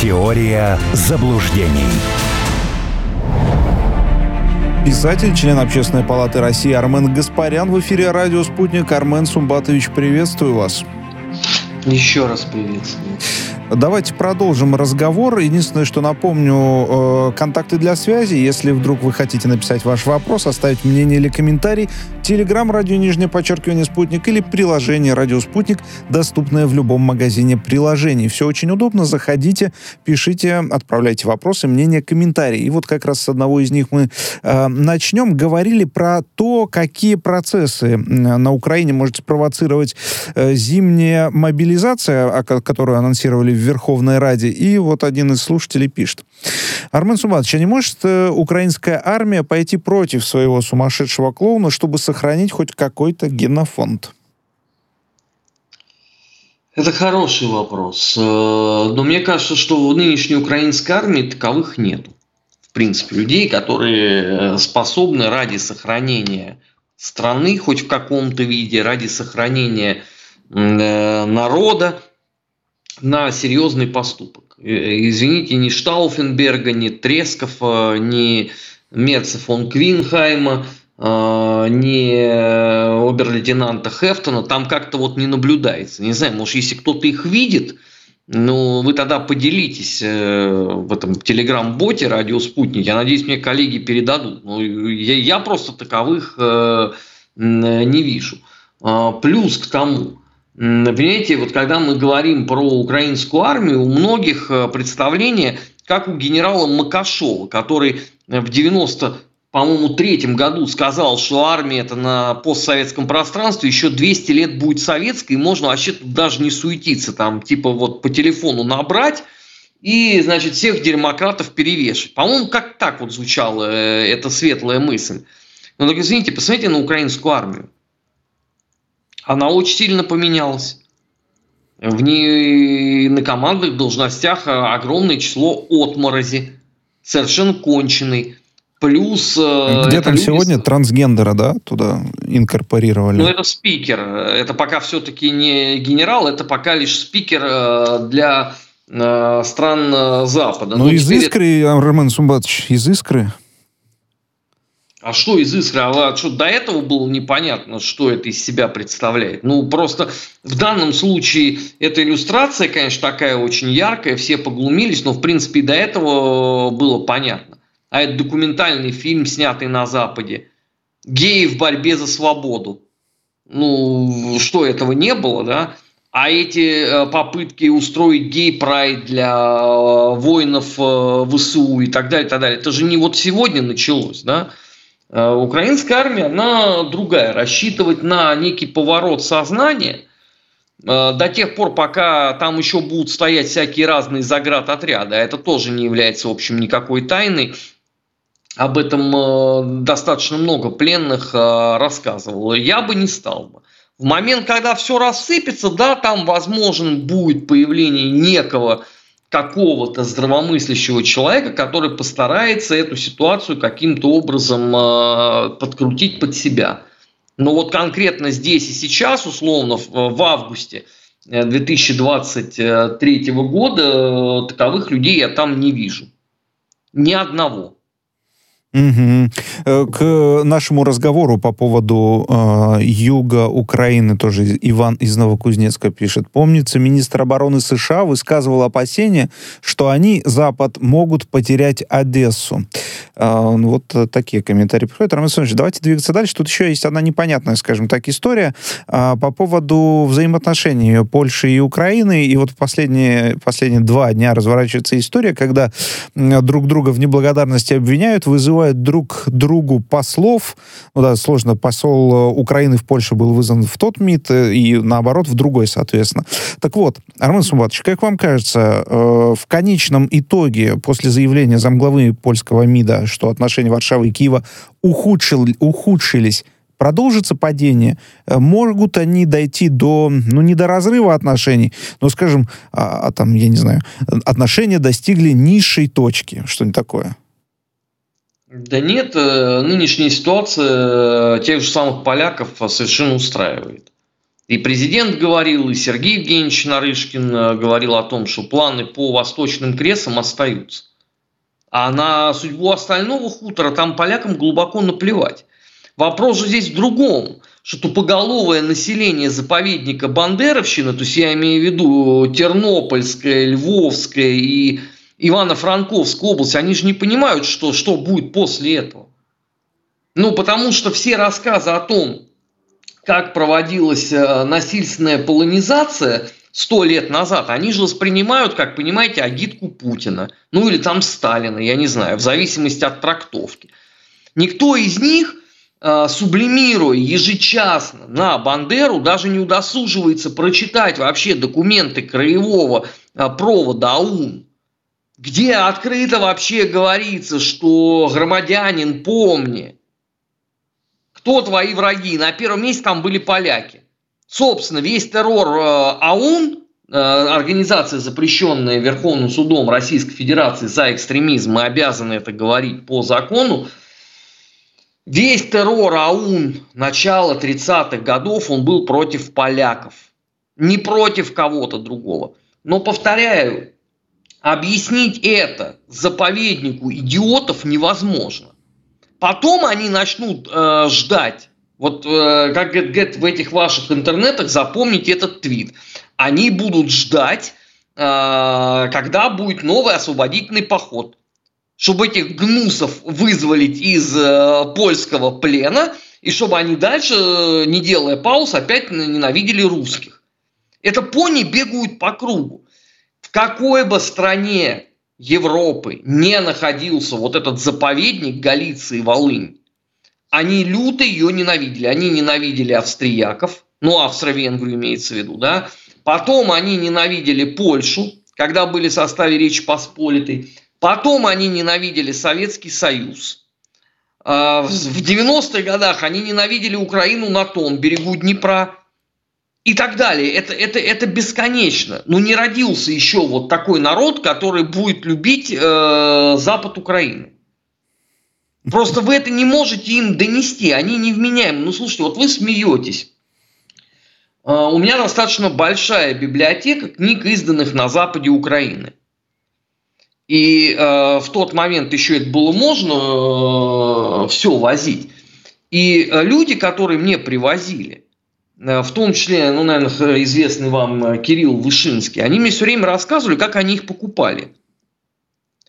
Теория заблуждений. Писатель, член Общественной палаты России Армен Гаспарян в эфире радио «Спутник». Армен Сумбатович, приветствую вас. Еще раз приветствую. Давайте продолжим разговор. Единственное, что напомню, э, контакты для связи. Если вдруг вы хотите написать ваш вопрос, оставить мнение или комментарий, Телеграм, радио нижнее подчеркивание «Спутник» или приложение «Радио Спутник», доступное в любом магазине приложений. Все очень удобно. Заходите, пишите, отправляйте вопросы, мнения, комментарии. И вот как раз с одного из них мы э, начнем. Говорили про то, какие процессы на Украине может спровоцировать э, зимняя мобилизация, которую анонсировали Верховной Раде. И вот один из слушателей пишет. Армен Суматович, а не может э, украинская армия пойти против своего сумасшедшего клоуна, чтобы сохранить хоть какой-то генофонд? Это хороший вопрос. Э, но мне кажется, что в нынешней украинской армии таковых нет. В принципе, людей, которые э, способны ради сохранения страны хоть в каком-то виде, ради сохранения народа, на серьезный поступок. Э, извините, ни Штауфенберга, ни Трескова, ни Мерца фон Квинхайма, э, ни э, обер-лейтенанта Хефтона там как-то вот не наблюдается. Не знаю, может, если кто-то их видит, ну, вы тогда поделитесь в этом телеграм-боте «Радио Спутник». Я надеюсь, мне коллеги передадут. Ну, я, я просто таковых не вижу. Плюс к тому, Понимаете, вот когда мы говорим про украинскую армию, у многих э, представление, как у генерала Макашова, который в 90 по-моему, третьем году сказал, что армия это на постсоветском пространстве еще 200 лет будет советской, и можно вообще даже не суетиться, там, типа вот по телефону набрать, и, значит, всех демократов перевешивать. По-моему, как так вот звучала э, эта светлая мысль. Но так извините, посмотрите на украинскую армию она очень сильно поменялась. В ней на командных должностях а, огромное число отморози, совершенно конченый. Плюс... Э, Где там люди... сегодня трансгендера, да, туда инкорпорировали? Ну, это спикер. Это пока все-таки не генерал, это пока лишь спикер э, для э, стран Запада. Ну, из теперь... искры, Роман Сумбатович, из искры? А что из искры? А что до этого было непонятно, что это из себя представляет? Ну, просто в данном случае эта иллюстрация, конечно, такая очень яркая, все поглумились, но, в принципе, и до этого было понятно. А это документальный фильм, снятый на Западе. Геи в борьбе за свободу. Ну, что этого не было, да? А эти э, попытки устроить гей-прайд для э, воинов э, ВСУ и так далее, и так далее, это же не вот сегодня началось, да? Э, украинская армия, она другая. Рассчитывать на некий поворот сознания э, до тех пор, пока там еще будут стоять всякие разные заградотряды, а это тоже не является, в общем, никакой тайной, об этом э, достаточно много пленных рассказывало. Я бы не стал бы. В момент, когда все рассыпется, да, там возможен будет появление некого какого-то здравомыслящего человека, который постарается эту ситуацию каким-то образом э, подкрутить под себя. Но вот конкретно здесь и сейчас, условно, в, в августе 2023 э, года э, таковых людей я там не вижу. Ни одного. Угу. К нашему разговору по поводу э, юга Украины тоже Иван из Новокузнецка пишет. Помнится, министр обороны США высказывал опасения, что они, Запад, могут потерять Одессу. Э, вот такие комментарии приходят. Роман Александрович, давайте двигаться дальше. Тут еще есть одна непонятная, скажем так, история э, по поводу взаимоотношений Польши и Украины. И вот в последние, последние два дня разворачивается история, когда друг друга в неблагодарности обвиняют, вызывают вызывают друг другу послов. Ну да, сложно. Посол э, Украины в Польше был вызван в тот МИД, э, и наоборот в другой, соответственно. Так вот, Армен Сумбатович, как вам кажется, э, в конечном итоге, после заявления замглавы польского МИДа, что отношения Варшавы и Киева ухудшил, ухудшились, продолжится падение, могут они дойти до, ну, не до разрыва отношений, но, скажем, а, а там, я не знаю, отношения достигли низшей точки, что-нибудь такое. Да нет, э, нынешняя ситуация э, тех же самых поляков совершенно устраивает. И президент говорил, и Сергей Евгеньевич Нарышкин э, говорил о том, что планы по восточным кресам остаются. А на судьбу остального хутора там полякам глубоко наплевать. Вопрос же здесь в другом, что тупоголовое население заповедника Бандеровщины, то есть я имею в виду Тернопольская, Львовская и Ивано-Франковская область, они же не понимают, что, что будет после этого. Ну, потому что все рассказы о том, как проводилась э, насильственная полонизация сто лет назад, они же воспринимают, как понимаете, агитку Путина. Ну, или там Сталина, я не знаю, в зависимости от трактовки. Никто из них э, сублимируя ежечасно на Бандеру, даже не удосуживается прочитать вообще документы краевого э, провода АУН где открыто вообще говорится, что громадянин, помни, кто твои враги. На первом месте там были поляки. Собственно, весь террор э, АУН, э, организация, запрещенная Верховным судом Российской Федерации за экстремизм, мы обязаны это говорить по закону, весь террор АУН начала 30-х годов, он был против поляков, не против кого-то другого. Но, повторяю, Объяснить это заповеднику идиотов невозможно. Потом они начнут э, ждать. Вот э, как говорят в этих ваших интернетах, запомните этот твит. Они будут ждать, э, когда будет новый освободительный поход. Чтобы этих гнусов вызволить из э, польского плена, и чтобы они дальше, э, не делая пауз, опять ненавидели русских. Это пони бегают по кругу. В какой бы стране Европы не находился вот этот заповедник Галиции Волынь, они люто ее ненавидели. Они ненавидели австрияков, ну, Австро-Венгрию имеется в виду, да. Потом они ненавидели Польшу, когда были в составе Речи Посполитой. Потом они ненавидели Советский Союз. А, в 90-х годах они ненавидели Украину на том берегу Днепра и так далее. Это, это, это бесконечно. Ну, не родился еще вот такой народ, который будет любить э, Запад Украины. Просто вы это не можете им донести, они невменяемы. Ну, слушайте, вот вы смеетесь. Э, у меня достаточно большая библиотека книг, изданных на Западе Украины. И э, в тот момент еще это было можно э, все возить. И люди, которые мне привозили, в том числе, ну, наверное, известный вам э, Кирилл Вышинский, они мне все время рассказывали, как они их покупали.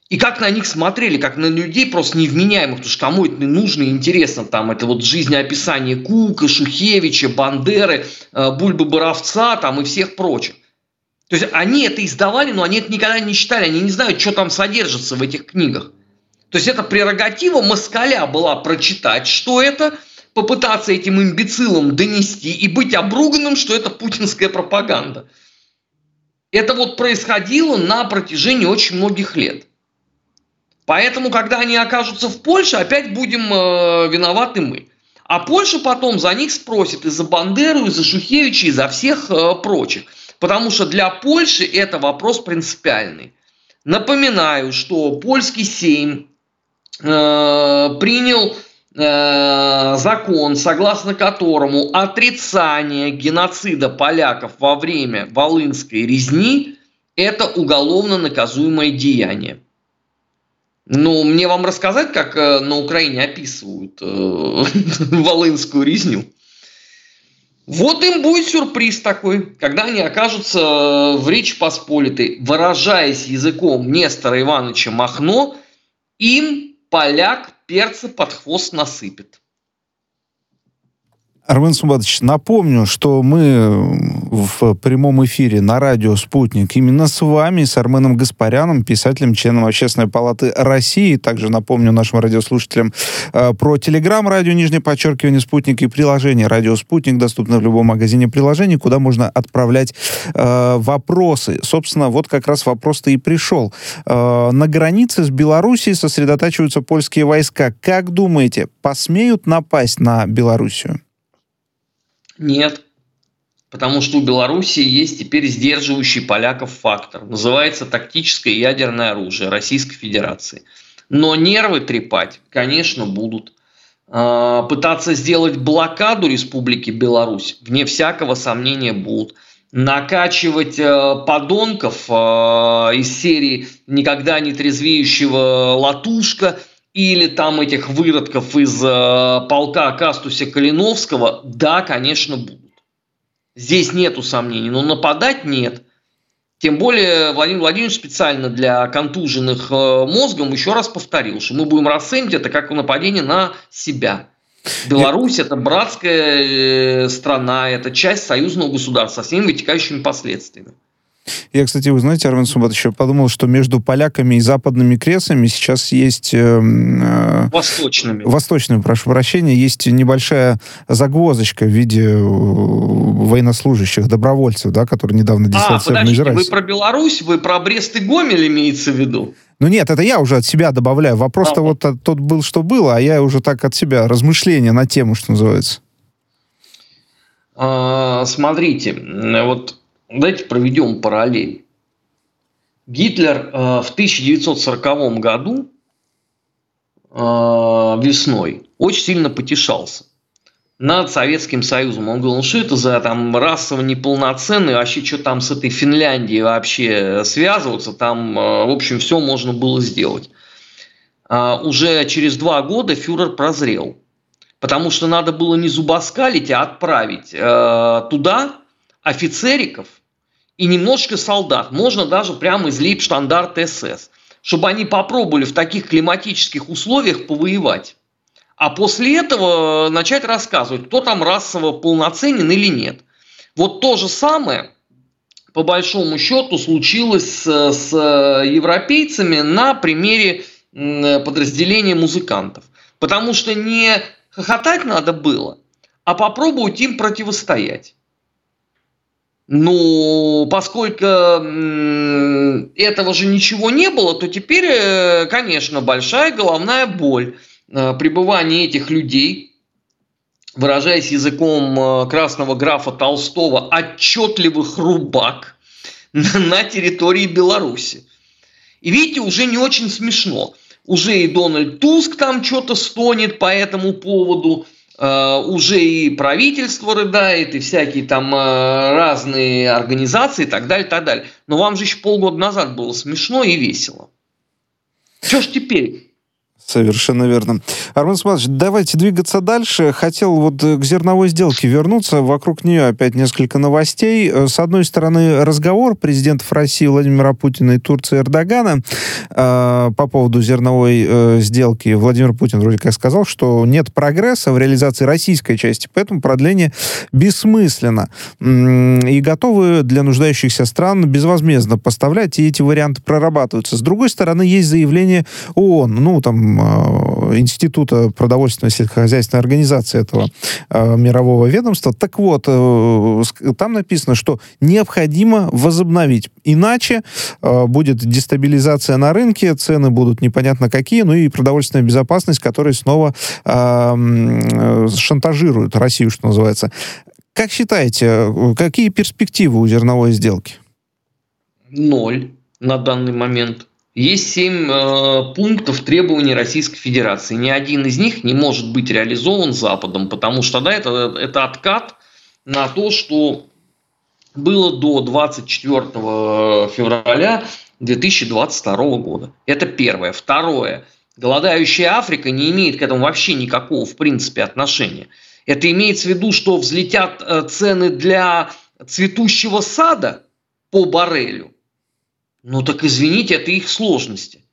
И как на них смотрели, как на людей просто невменяемых, потому что кому это нужно и интересно, там, это вот жизнеописание Кука, Шухевича, Бандеры, э, Бульбы Боровца, там, и всех прочих. То есть они это издавали, но они это никогда не читали, они не знают, что там содержится в этих книгах. То есть это прерогатива москаля была прочитать, что это – попытаться этим имбецилам донести и быть обруганным, что это путинская пропаганда. Это вот происходило на протяжении очень многих лет. Поэтому, когда они окажутся в Польше, опять будем э, виноваты мы. А Польша потом за них спросит и за Бандеру, и за Шухевича, и за всех э, прочих. Потому что для Польши это вопрос принципиальный. Напоминаю, что польский сейм э, принял Э, закон, согласно которому отрицание геноцида поляков во время Волынской резни – это уголовно наказуемое деяние. Ну, мне вам рассказать, как э, на Украине описывают э, Волынскую резню. Вот им будет сюрприз такой, когда они окажутся в Речи Посполитой, выражаясь языком Нестора Ивановича Махно, им поляк перца под хвост насыпет. Армен Сумбатович, напомню, что мы в прямом эфире на радио «Спутник» именно с вами, с Арменом Гаспаряном, писателем, членом Общественной палаты России. Также напомню нашим радиослушателям э, про телеграм-радио, нижнее подчеркивание «Спутник» и приложение «Радио Спутник» доступно в любом магазине приложений, куда можно отправлять э, вопросы. Собственно, вот как раз вопрос-то и пришел. Э, на границе с Белоруссией сосредотачиваются польские войска. Как думаете, посмеют напасть на Белоруссию? Нет. Потому что у Белоруссии есть теперь сдерживающий поляков фактор. Называется тактическое ядерное оружие Российской Федерации. Но нервы трепать, конечно, будут. пытаться сделать блокаду Республики Беларусь, вне всякого сомнения будут накачивать э, подонков э, из серии никогда не трезвеющего латушка или там этих выродков из э, полка Кастуся Калиновского, да, конечно, будут. Здесь нету сомнений, но нападать нет. Тем более Владимир Владимирович специально для контуженных э, мозгом еще раз повторил, что мы будем расценивать это как нападение на себя. Беларусь – это братская э, страна, это часть союзного государства со всеми вытекающими последствиями. Я, кстати, вы знаете, Армен Субат, еще подумал, что между поляками и западными кресами сейчас есть... Э, э, восточными. Восточными, прошу прощения, есть небольшая загвоздочка в виде э, военнослужащих, добровольцев, да, которые недавно дислоцированы а, из России. вы про Беларусь, вы про Брест и Гомель имеется в виду? Ну нет, это я уже от себя добавляю. Вопрос-то вот тот был, что было, а я уже так от себя. Размышления на тему, что называется. А, смотрите, вот давайте проведем параллель. Гитлер э, в 1940 году э, весной очень сильно потешался над Советским Союзом. Он говорил, ну что это за там расово неполноценный, вообще что там с этой Финляндией вообще связываться, там, э, в общем, все можно было сделать. А уже через два года фюрер прозрел, потому что надо было не зубоскалить, а отправить туда офицериков, и немножечко солдат. Можно даже прямо из Лейбштандарта СС. Чтобы они попробовали в таких климатических условиях повоевать. А после этого начать рассказывать, кто там расово полноценен или нет. Вот то же самое, по большому счету, случилось с, с европейцами на примере подразделения музыкантов. Потому что не хохотать надо было, а попробовать им противостоять. Ну, поскольку этого же ничего не было, то теперь, э, конечно, большая головная боль э, пребывания этих людей, выражаясь языком э, красного графа Толстого, отчетливых рубак на территории Беларуси. И видите, уже не очень смешно. Уже и Дональд Туск там что-то стонет по этому поводу – уже и правительство рыдает, и всякие там э, разные организации и так далее, и так далее. Но вам же еще полгода назад было смешно и весело. Что ж теперь? Совершенно верно. Армен Сматович, давайте двигаться дальше. Хотел вот к зерновой сделке вернуться. Вокруг нее опять несколько новостей. С одной стороны, разговор президентов России Владимира Путина и Турции Эрдогана э, по поводу зерновой э, сделки. Владимир Путин вроде как сказал, что нет прогресса в реализации российской части, поэтому продление бессмысленно. И готовы для нуждающихся стран безвозмездно поставлять, и эти варианты прорабатываются. С другой стороны, есть заявление ООН, ну, там, Э, Института продовольственной сельскохозяйственной организации этого э, мирового ведомства. Так вот, э, там написано, что необходимо возобновить. Иначе будет дестабилизация на рынке, цены будут непонятно какие, ну и продовольственная безопасность, которая снова шантажирует Россию, что называется. Как считаете, какие перспективы у зерновой сделки? Ноль на данный момент. Есть семь э, пунктов требований Российской Федерации. Ни один из них не может быть реализован Западом, потому что да, это, это откат на то, что было до 24 февраля 2022 года. Это первое. Второе. Голодающая Африка не имеет к этому вообще никакого, в принципе, отношения. Это имеется в виду, что взлетят э, цены для цветущего сада по баррелю – ну так извините, это их сложности.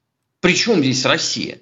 Причем здесь Россия?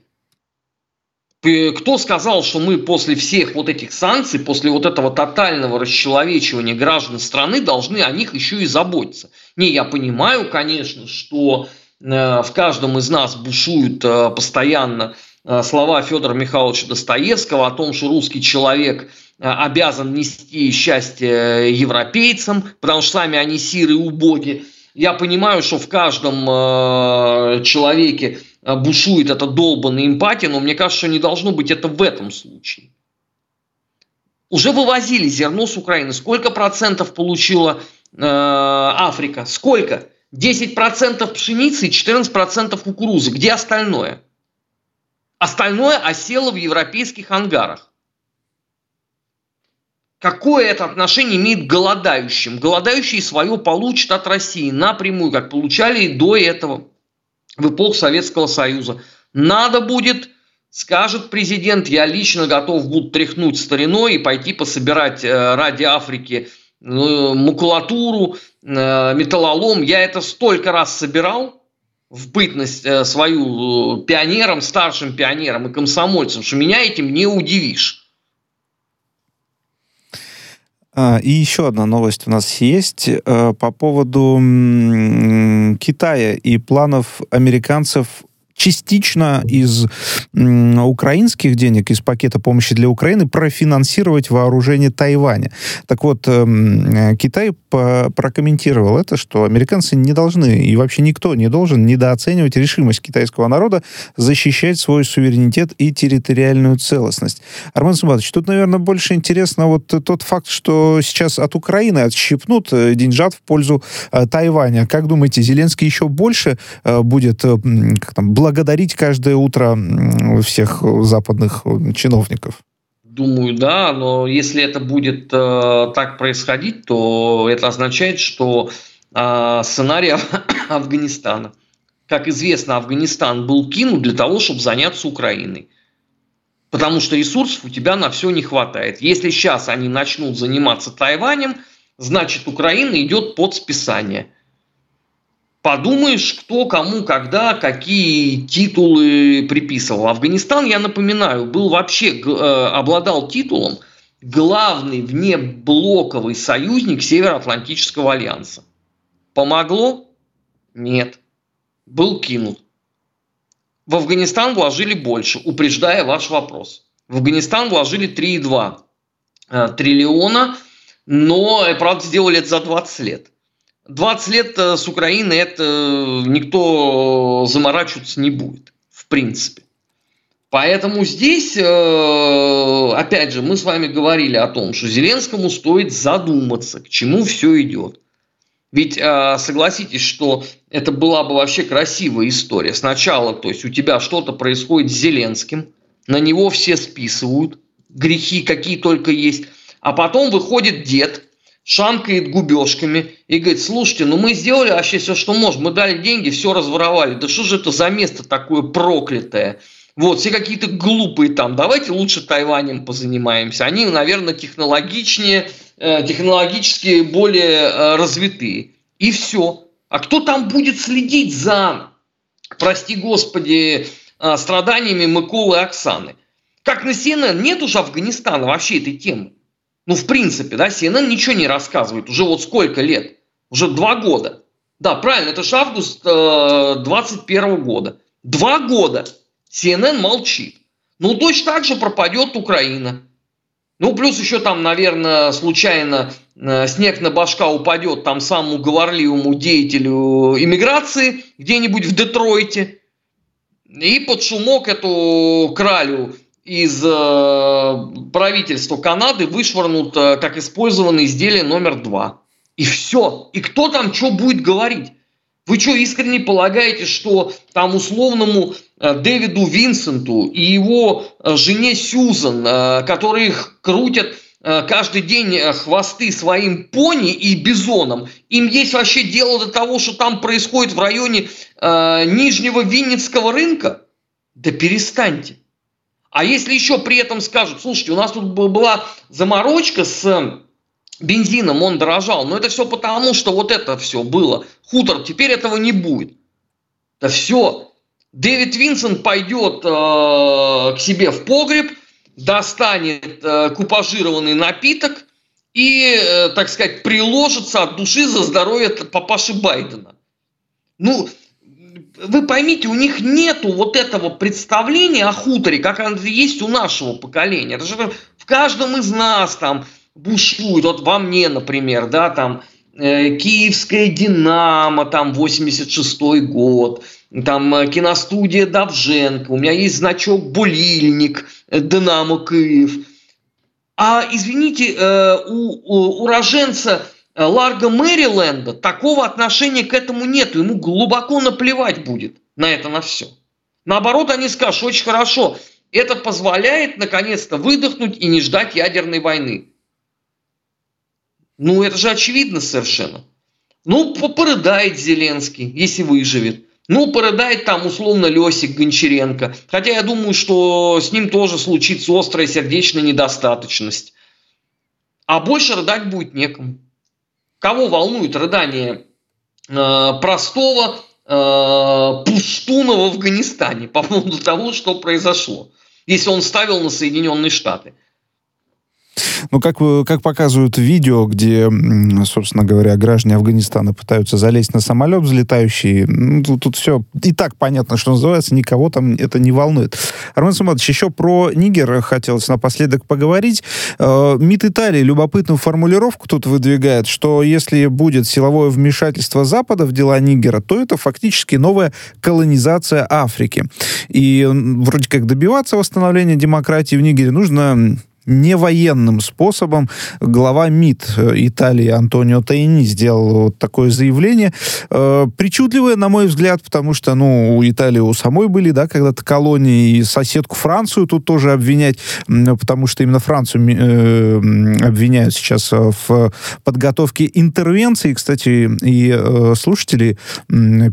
Кто сказал, что мы после всех вот этих санкций, после вот этого тотального расчеловечивания граждан страны должны о них еще и заботиться? Не, я понимаю, конечно, что э, в каждом из нас бушуют э, постоянно э, слова Федора Михайловича Достоевского о том, что русский человек обязан нести счастье европейцам, потому что сами они сиры и убоги. Я понимаю, что в каждом э, человеке э, бушует эта долбанная эмпатия, но мне кажется, что не должно быть это в этом случае. Уже вывозили зерно с Украины. Сколько процентов получила э, Африка? Остальное осело в европейских ангарах. Какое это отношение имеет к голодающим? Голодающие свое получат от России напрямую, как получали и до этого, в эпоху Советского Союза. Надо будет, скажет президент, я лично готов буду тряхнуть стариной и пойти пособирать э, ради Африки ну, макулатуру, э, металлолом. Я это столько раз собирал, в бытность э, свою пионером, старшим пионером и комсомольцем, что меня этим не удивишь. А, и еще одна новость у нас есть э, по поводу Китая и планов американцев частично из украинских денег, из пакета помощи для Украины профинансировать вооружение Тайваня. Так вот, эм, Китай прокомментировал это, что американцы не должны, и вообще никто не должен недооценивать решимость китайского народа защищать свой суверенитет и территориальную целостность. Армен Суматович, тут, наверное, больше интересно вот тот факт, что сейчас от Украины отщипнут э, деньжат в пользу э, Тайваня. Как думаете, Зеленский еще больше э, будет как там, благодарить каждое утро всех западных чиновников? Думаю, да, но если это будет э, так происходить, то это означает, что э, сценарий Афганистана. Как известно, Афганистан был кинут для того, чтобы заняться Украиной. Потому что ресурсов у тебя на все не хватает. Если сейчас они начнут заниматься Тайванем, значит Украина идет под списание – Подумаешь, кто кому, когда, какие титулы приписывал. Афганистан, я напоминаю, был вообще, э, обладал титулом главный внеблоковый союзник Североатлантического альянса. Помогло? Нет. Был кинут. В Афганистан вложили больше, упреждая ваш вопрос. В Афганистан вложили 3,2 э, триллиона, но, э, правда, сделали это за 20 лет. 20 лет э, с Украины это э, никто заморачиваться не будет, в принципе. Поэтому здесь, э, опять же, мы с вами говорили о том, что Зеленскому стоит задуматься, к чему все идет. Ведь согласитесь, что это была бы вообще красивая история. Сначала, то есть у тебя что-то происходит с Зеленским, на него все списывают, грехи какие только есть, а потом выходит дед, шамкает губежками и говорит, слушайте, ну мы сделали вообще все, что можем, мы дали деньги, все разворовали, да что же это за место такое проклятое? Вот, все какие-то глупые там, давайте лучше Тайванем позанимаемся. Они, наверное, технологичнее, э, технологически более э, развитые. И все. А кто там будет следить за, прости господи, э, страданиями Миколы и Оксаны? Как на CNN нет уже Афганистана вообще этой темы. Ну, в принципе, да, CNN ничего не рассказывает. Уже вот сколько лет? Уже два года. Да, правильно, это же август э, 21 года. Два года CNN молчит. Ну, точно так же пропадет Украина. Ну, плюс еще там, наверное, случайно э, снег на башка упадет там самому говорливому деятелю иммиграции где-нибудь в Детройте. И под шумок эту кралю из э, правительства Канады вышвырнут э, как использованное изделие номер два. И все. И кто там что будет говорить? Вы что, искренне полагаете, что там условному э, Дэвиду Винсенту и его жене Сьюзан, которые крутят э, каждый день хвосты своим пони и бизоном, им есть вообще дело до того, что там происходит в районе Нижнего Винницкого рынка? Да перестаньте. А если еще при этом скажут, слушайте, у нас тут была заморочка с бензином, он дорожал, но это все потому, что вот это все было. Хутор, теперь этого не будет. Да все. Дэвид Винсент пойдет э, к себе в погреб, достанет э, купажированный напиток и, э, так сказать, приложится от души за здоровье папаши Байдена. Ну, вы поймите, у них нету вот этого представления о хуторе, как оно есть у нашего поколения. Это же в каждом из нас там бушует, вот во мне, например, да, там э, Киевская Динамо, там 86-й год, там э, киностудия Давженко, у меня есть значок Булильник, э, Динамо Киев. А, извините, э, у, у уроженца Ларго Мэриленда такого отношения к этому нет. Ему глубоко наплевать будет на это, на все. Наоборот, они скажут, очень хорошо, это позволяет наконец-то выдохнуть и не ждать ядерной войны. Ну, это же очевидно совершенно. Ну, порыдает Зеленский, если выживет. Ну, порыдает там условно Лесик Гончаренко. Хотя я думаю, что с ним тоже случится острая сердечная недостаточность. А больше рыдать будет некому. Кого волнует рыдание э, простого э, пуштуна в Афганистане по поводу того, что произошло, если он ставил на Соединенные Штаты? Ну, как, как показывают видео, где, собственно говоря, граждане Афганистана пытаются залезть на самолет взлетающий, ну, тут, тут все и так понятно, что называется, никого там это не волнует. Армен Суматович, еще про Нигер хотелось напоследок поговорить. Э, МИД Италии любопытную формулировку тут выдвигает, что если будет силовое вмешательство Запада в дела Нигера, то это фактически новая колонизация Африки. И вроде как добиваться восстановления демократии в Нигере нужно не военным способом. Глава МИД э, Италии Антонио Тайни сделал вот такое заявление. Э, причудливое, на мой взгляд, потому что, ну, у Италии у самой были, да, когда-то колонии, и соседку Францию тут тоже обвинять, потому что именно Францию э, обвиняют сейчас э, в подготовке интервенции. Кстати, и слушатели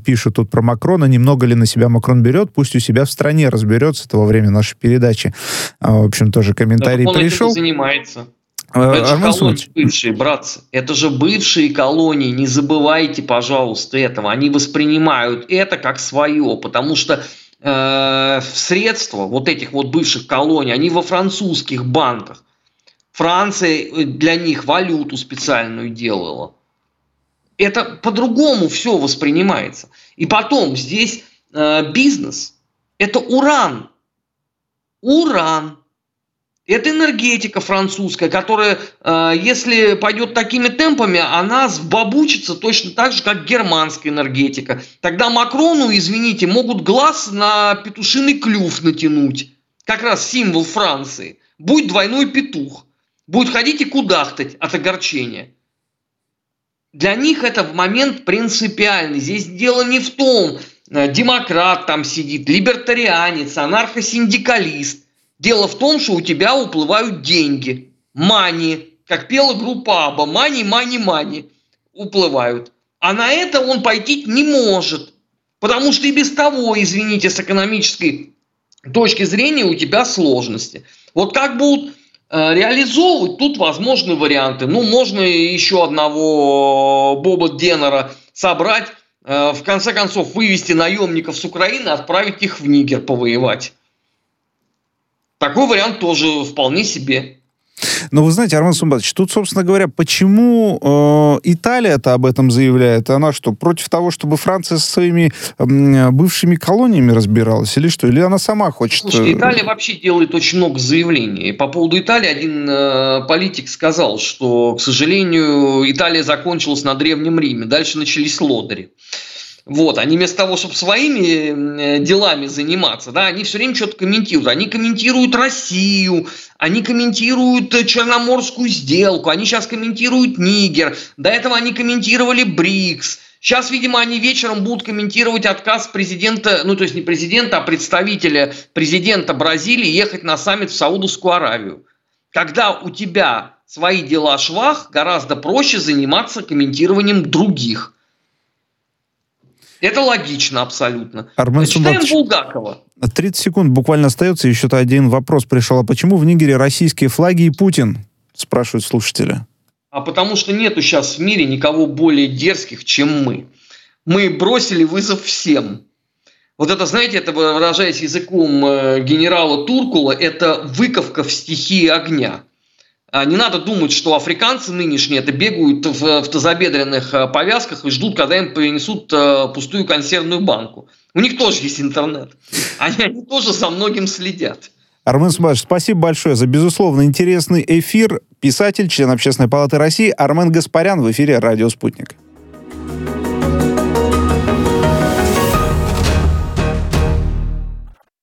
пишут тут про Макрона, немного ли на себя Макрон берет, пусть у себя в стране разберется, это во время нашей передачи. А, в общем, тоже комментарий пришел. этим занимается. А, это же колонии бывшие, братцы. Это же бывшие колонии. Не забывайте, пожалуйста, этого. Они воспринимают это как свое, потому что э, средства вот этих вот бывших колоний, они во французских банках. Франция э, для них валюту специальную делала. Это по-другому все воспринимается. И потом здесь э, бизнес – это уран. Уран – это энергетика французская, которая, э, если пойдет такими темпами, она сбабучится точно так же, как германская энергетика. Тогда Макрону, извините, могут глаз на петушиный клюв натянуть. Как раз символ Франции. Будет двойной петух. Будет ходить и кудахтать от огорчения. Для них это в момент принципиальный. Здесь дело не в том, э, демократ там сидит, либертарианец, анархосиндикалист – Дело в том, что у тебя уплывают деньги. Мани. Как пела группа Аба. Мани, мани, мани. Уплывают. А на это он пойти не может. Потому что и без того, извините, с экономической точки зрения у тебя сложности. Вот как будут э, реализовывать, тут возможны варианты. Ну, можно еще одного Боба Деннера собрать, э, в конце концов вывести наемников с Украины, отправить их в Нигер повоевать. Такой вариант тоже вполне себе. Но вы знаете, Армен Сумбатович, тут, собственно говоря, почему э, Италия-то об этом заявляет? Она что, против того, чтобы Франция со своими э, бывшими колониями разбиралась? Или что? Или она сама хочет... Слушайте, э, Италия вообще делает очень много заявлений. По поводу Италии один э, политик сказал, что, к сожалению, Италия закончилась на Древнем Риме. Дальше начались лодыри. Вот, они вместо того, чтобы своими делами заниматься, да, они все время что-то комментируют. Они комментируют Россию, они комментируют э, Черноморскую сделку, они сейчас комментируют Нигер, до этого они комментировали БРИКС. Сейчас, видимо, они вечером будут комментировать отказ президента, ну то есть не президента, а представителя президента Бразилии ехать на саммит в Саудовскую Аравию. Когда у тебя свои дела швах, гораздо проще заниматься комментированием других – это логично абсолютно. Армен Читаем Булгакова. 30 секунд буквально остается. Еще-то один вопрос пришел. А почему в Нигере российские флаги и Путин? Спрашивают слушатели. А потому что нету сейчас в мире никого более дерзких, чем мы. Мы бросили вызов всем. Вот это, знаете, это выражаясь языком э, генерала Туркула, это выковка в стихии огня. А не надо думать, что африканцы нынешние это бегают в, в тазобедренных э, повязках и ждут, когда им принесут э, пустую консервную банку. У них тоже есть интернет. Они, они тоже за многим следят. Армен Сумбаевич, спасибо большое за, безусловно, интересный эфир. Писатель, член Общественной палаты России Армен Гаспарян в эфире «Радио Спутник».